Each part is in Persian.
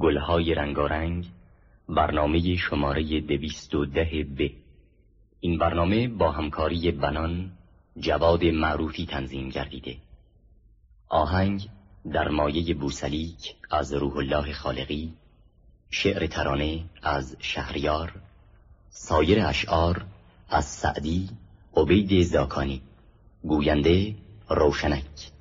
گلهای رنگارنگ برنامه شماره دویست و ده ب. این برنامه با همکاری بنان جواد معروفی تنظیم گردیده. آهنگ در مایه بوسلیک از روح الله خالقی شعر ترانه از شهریار سایر اشعار از سعدی عبید زاکانی گوینده روشنک.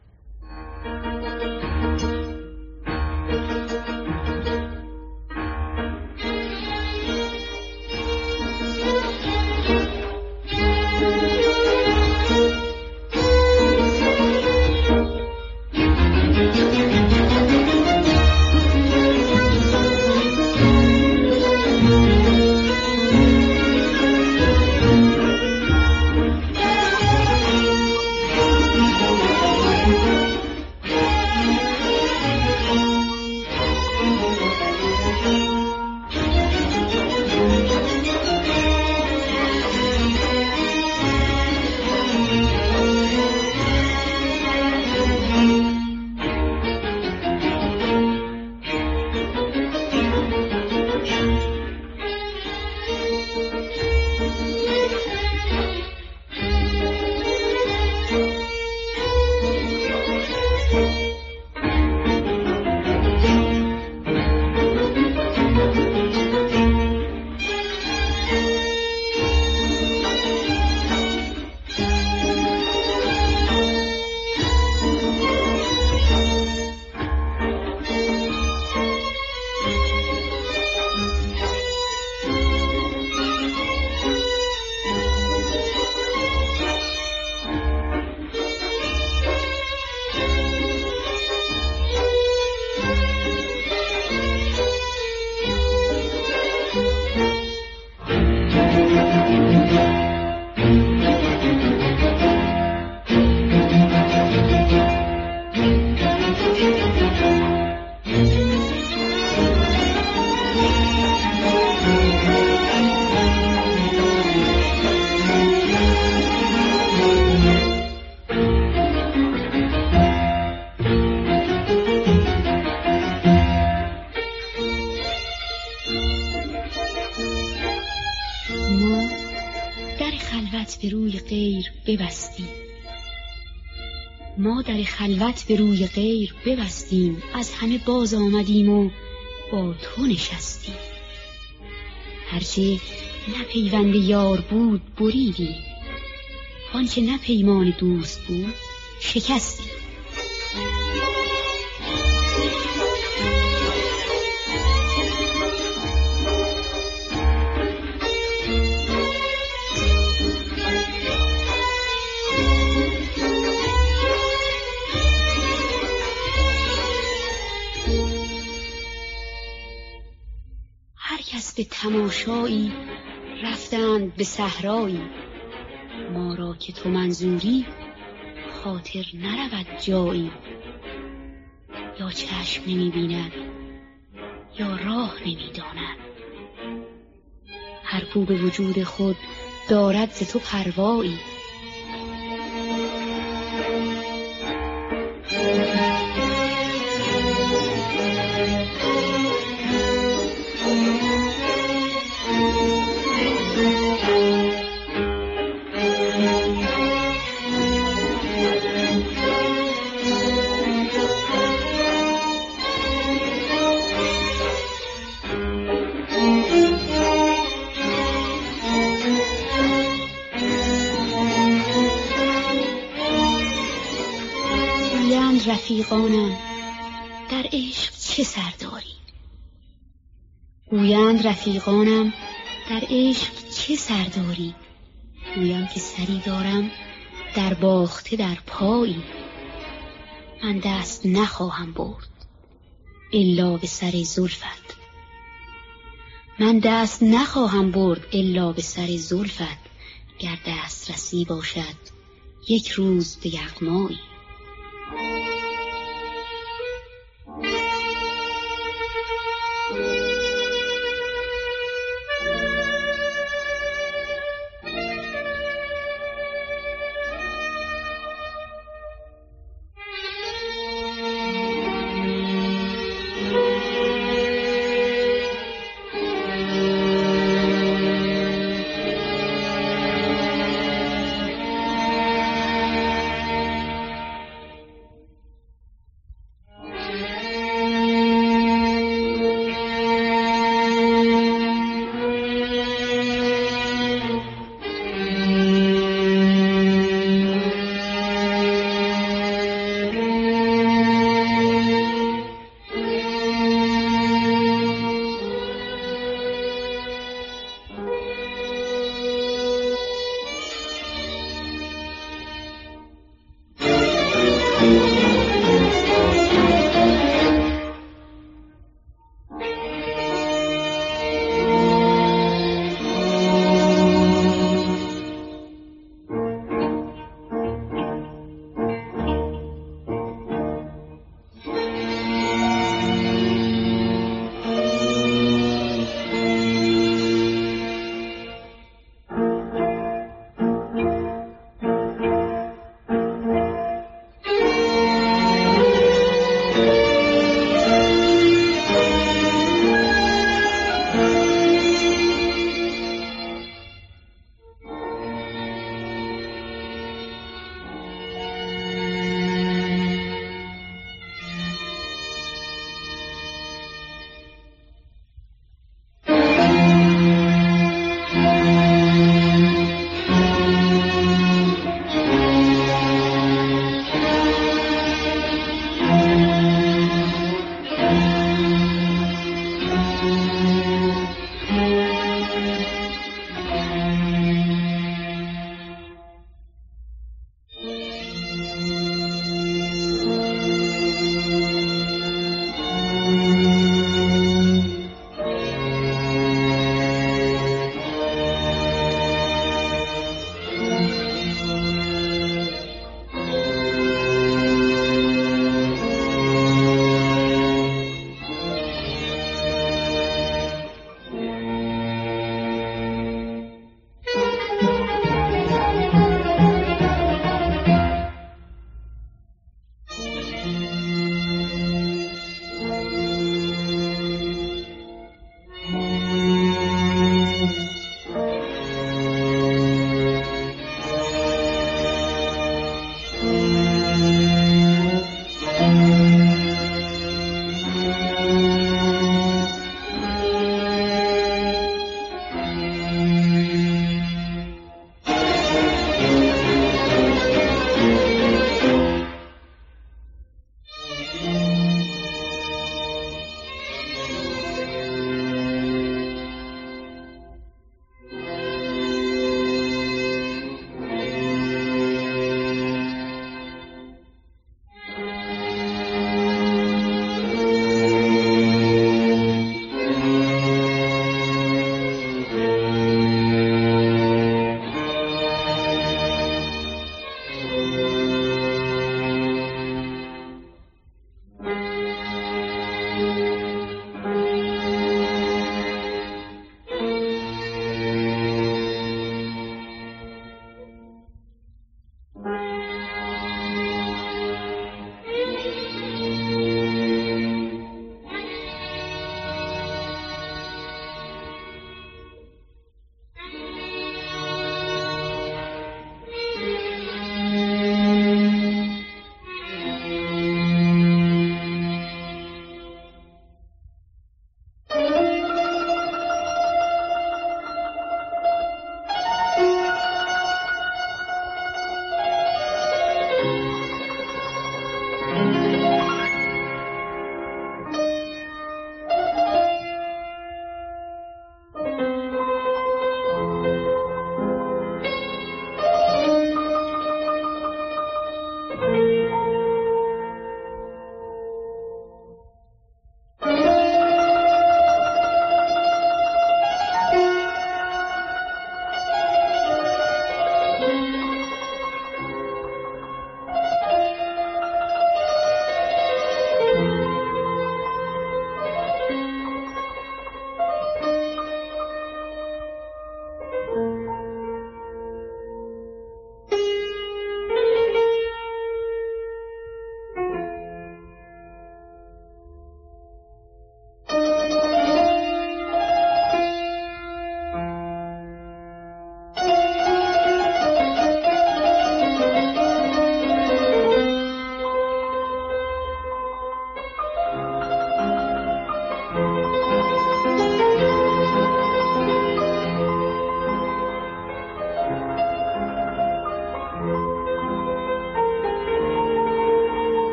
خلوت به روی غیر ببستیم. از همه باز آمدیم و با تو نشستیم. هرچه نه پیوند یار بود بریدیم. آنچه نه پیمان دوست بود شکستیم. به تماشایی رفتند به صحرایی. ما را که تو منظوری خاطر نرود جایی. یا چشم نمی بیند یا راه نمی داند هر به وجود خود دارد ز تو پروایی. رفیقانم در عشق چه سر داری؟ گویند رفیقانم در عشق چه سر داری؟ گویم که سری دارم در باخته در پایی. من دست نخواهم برد الا به سر زلفت. من دست نخواهم برد الا به سر زلفت. گر رسی باشد یک روز به یغمایی.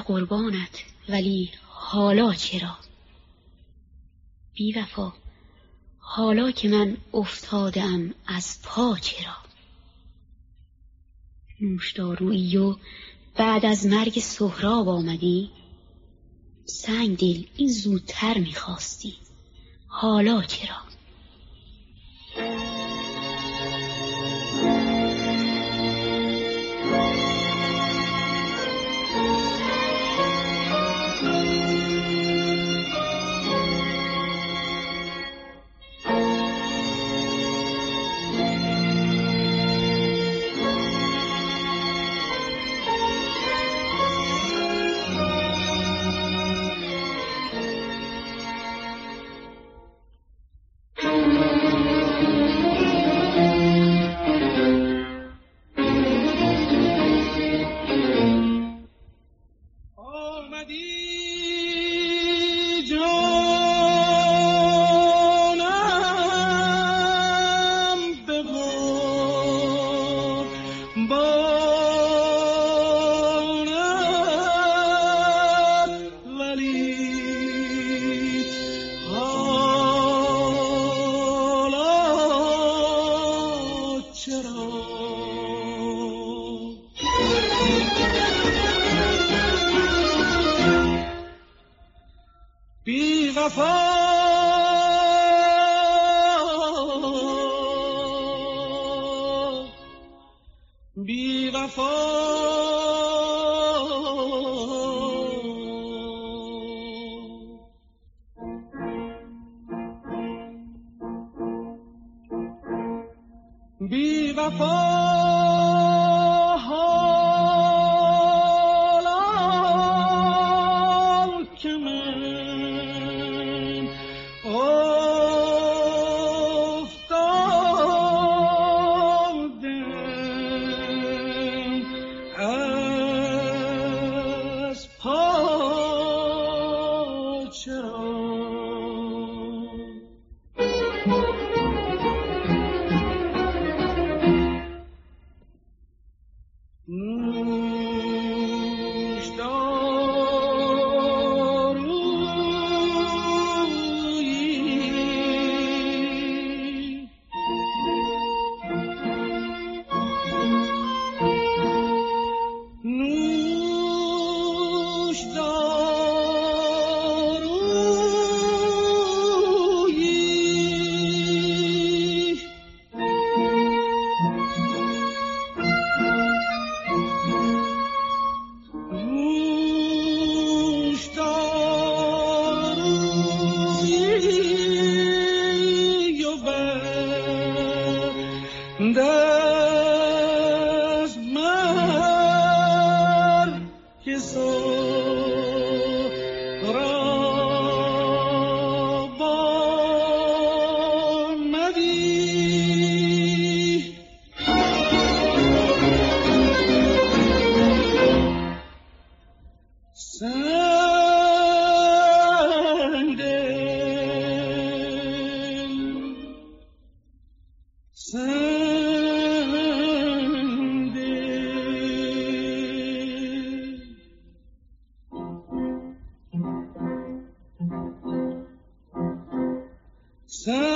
به قربانت ولی حالا چرا؟ بی وفا حالا که من افتادم از پا چرا؟ نوشدارویی و بعد از مرگ سهراب آمدی؟ سنگ دل این زودتر می‌خواستی. حالا چرا؟ sun.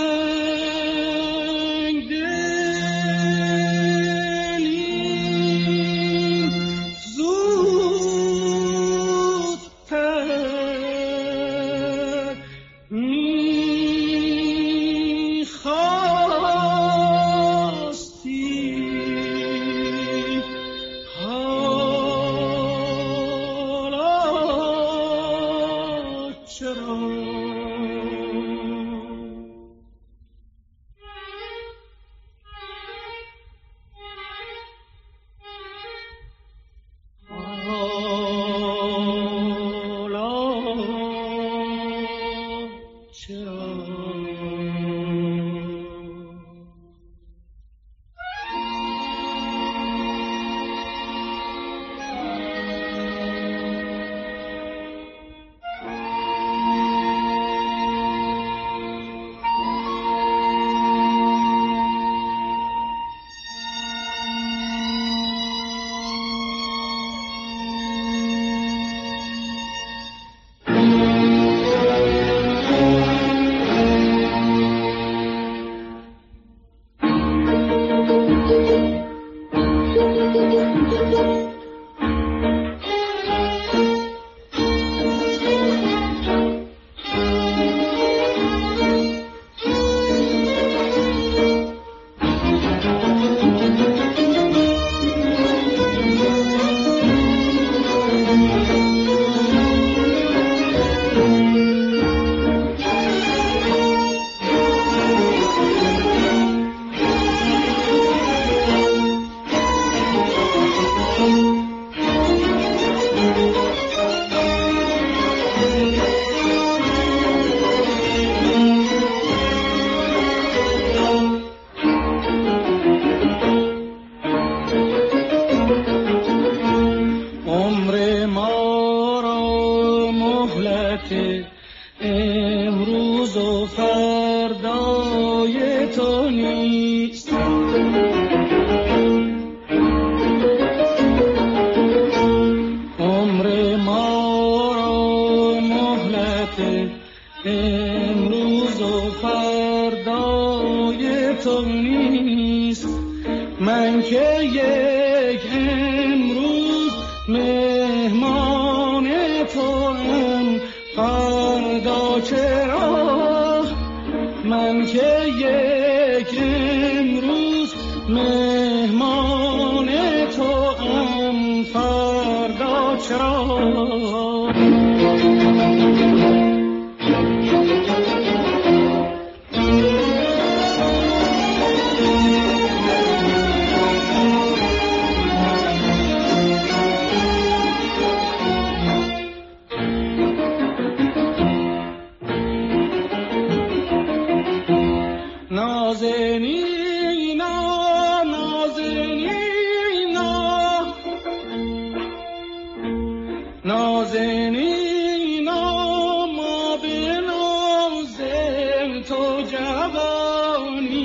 جوانی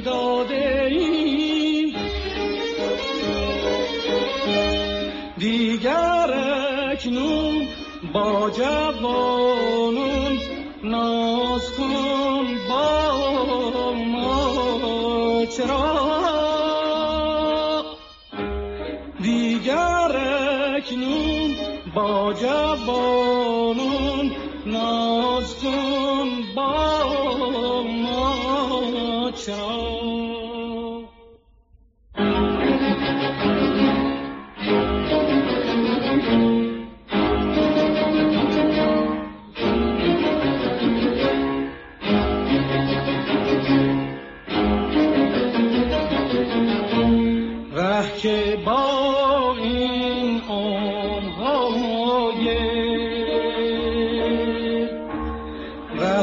داده ای دیگر اکنون با جوانون ناز کن با ما. چرا های ره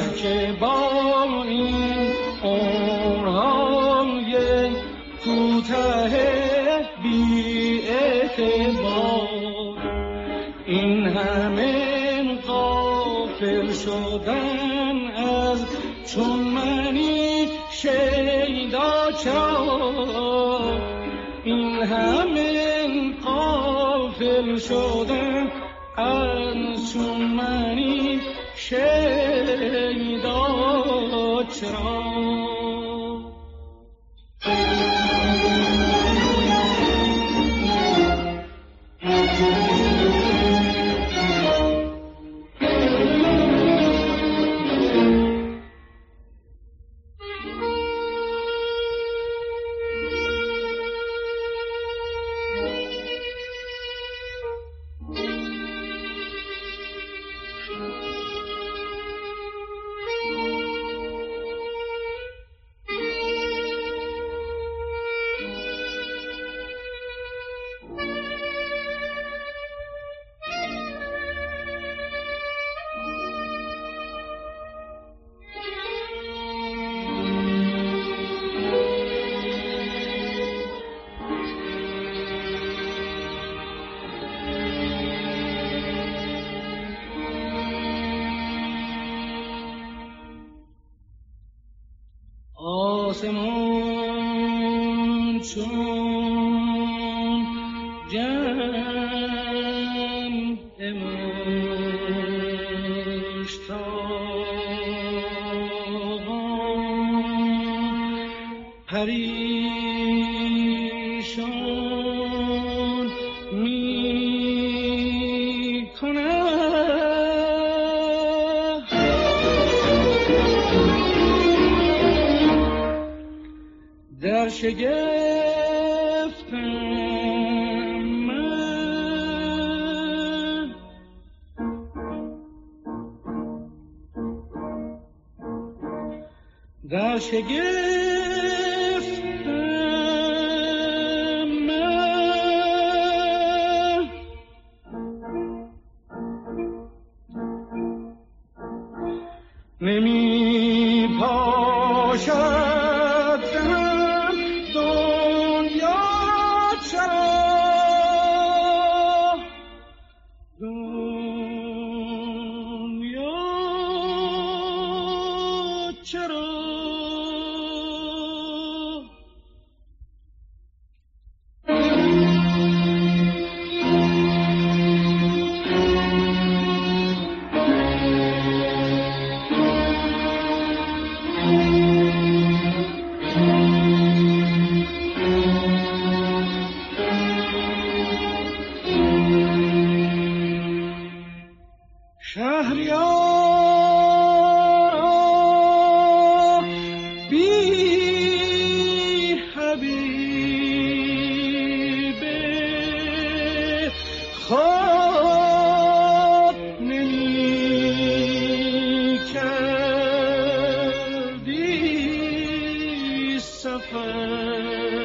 پریشان می کند در شگفت شگفت 分。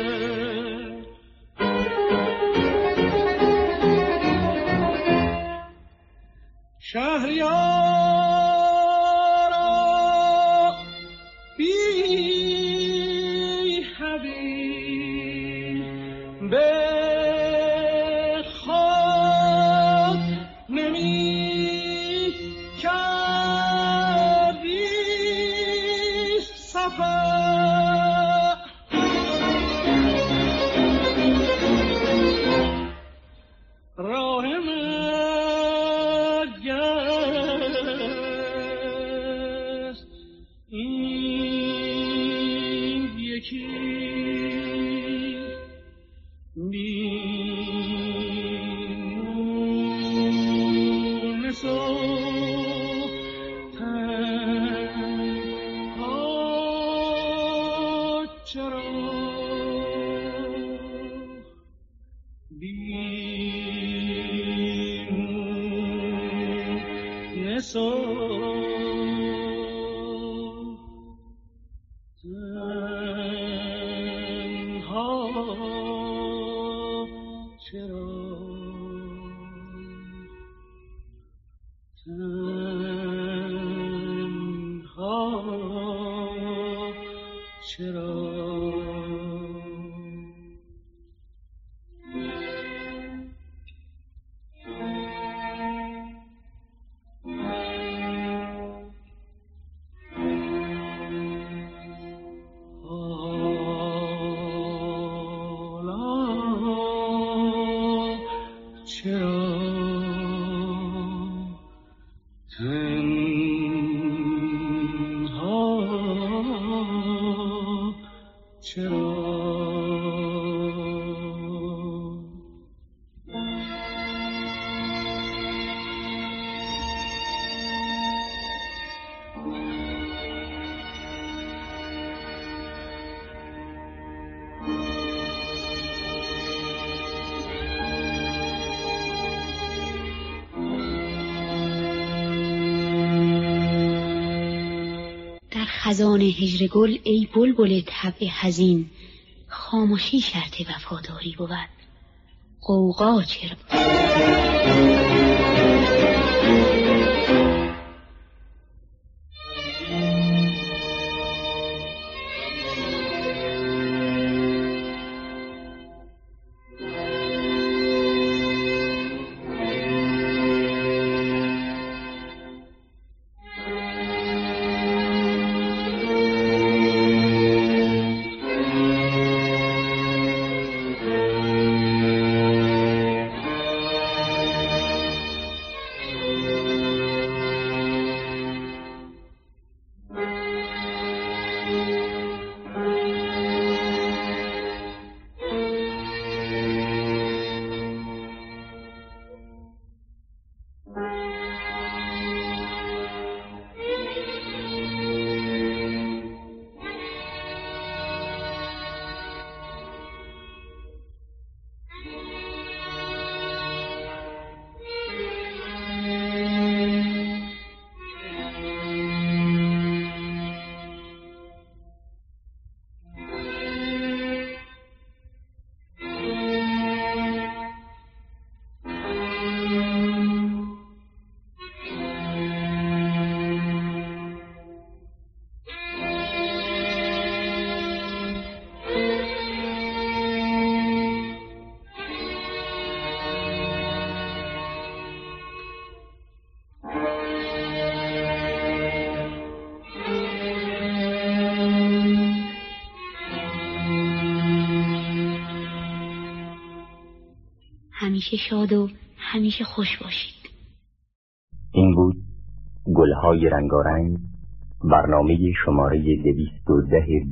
خزان هجر گل ای بلبل طبع حزین خاموشی شرط وفاداری بود. قوقا چرا؟ همیشه شاد و همیشه خوش باشید. این بود گلهای رنگارنگ برنامه شماره دویست و ده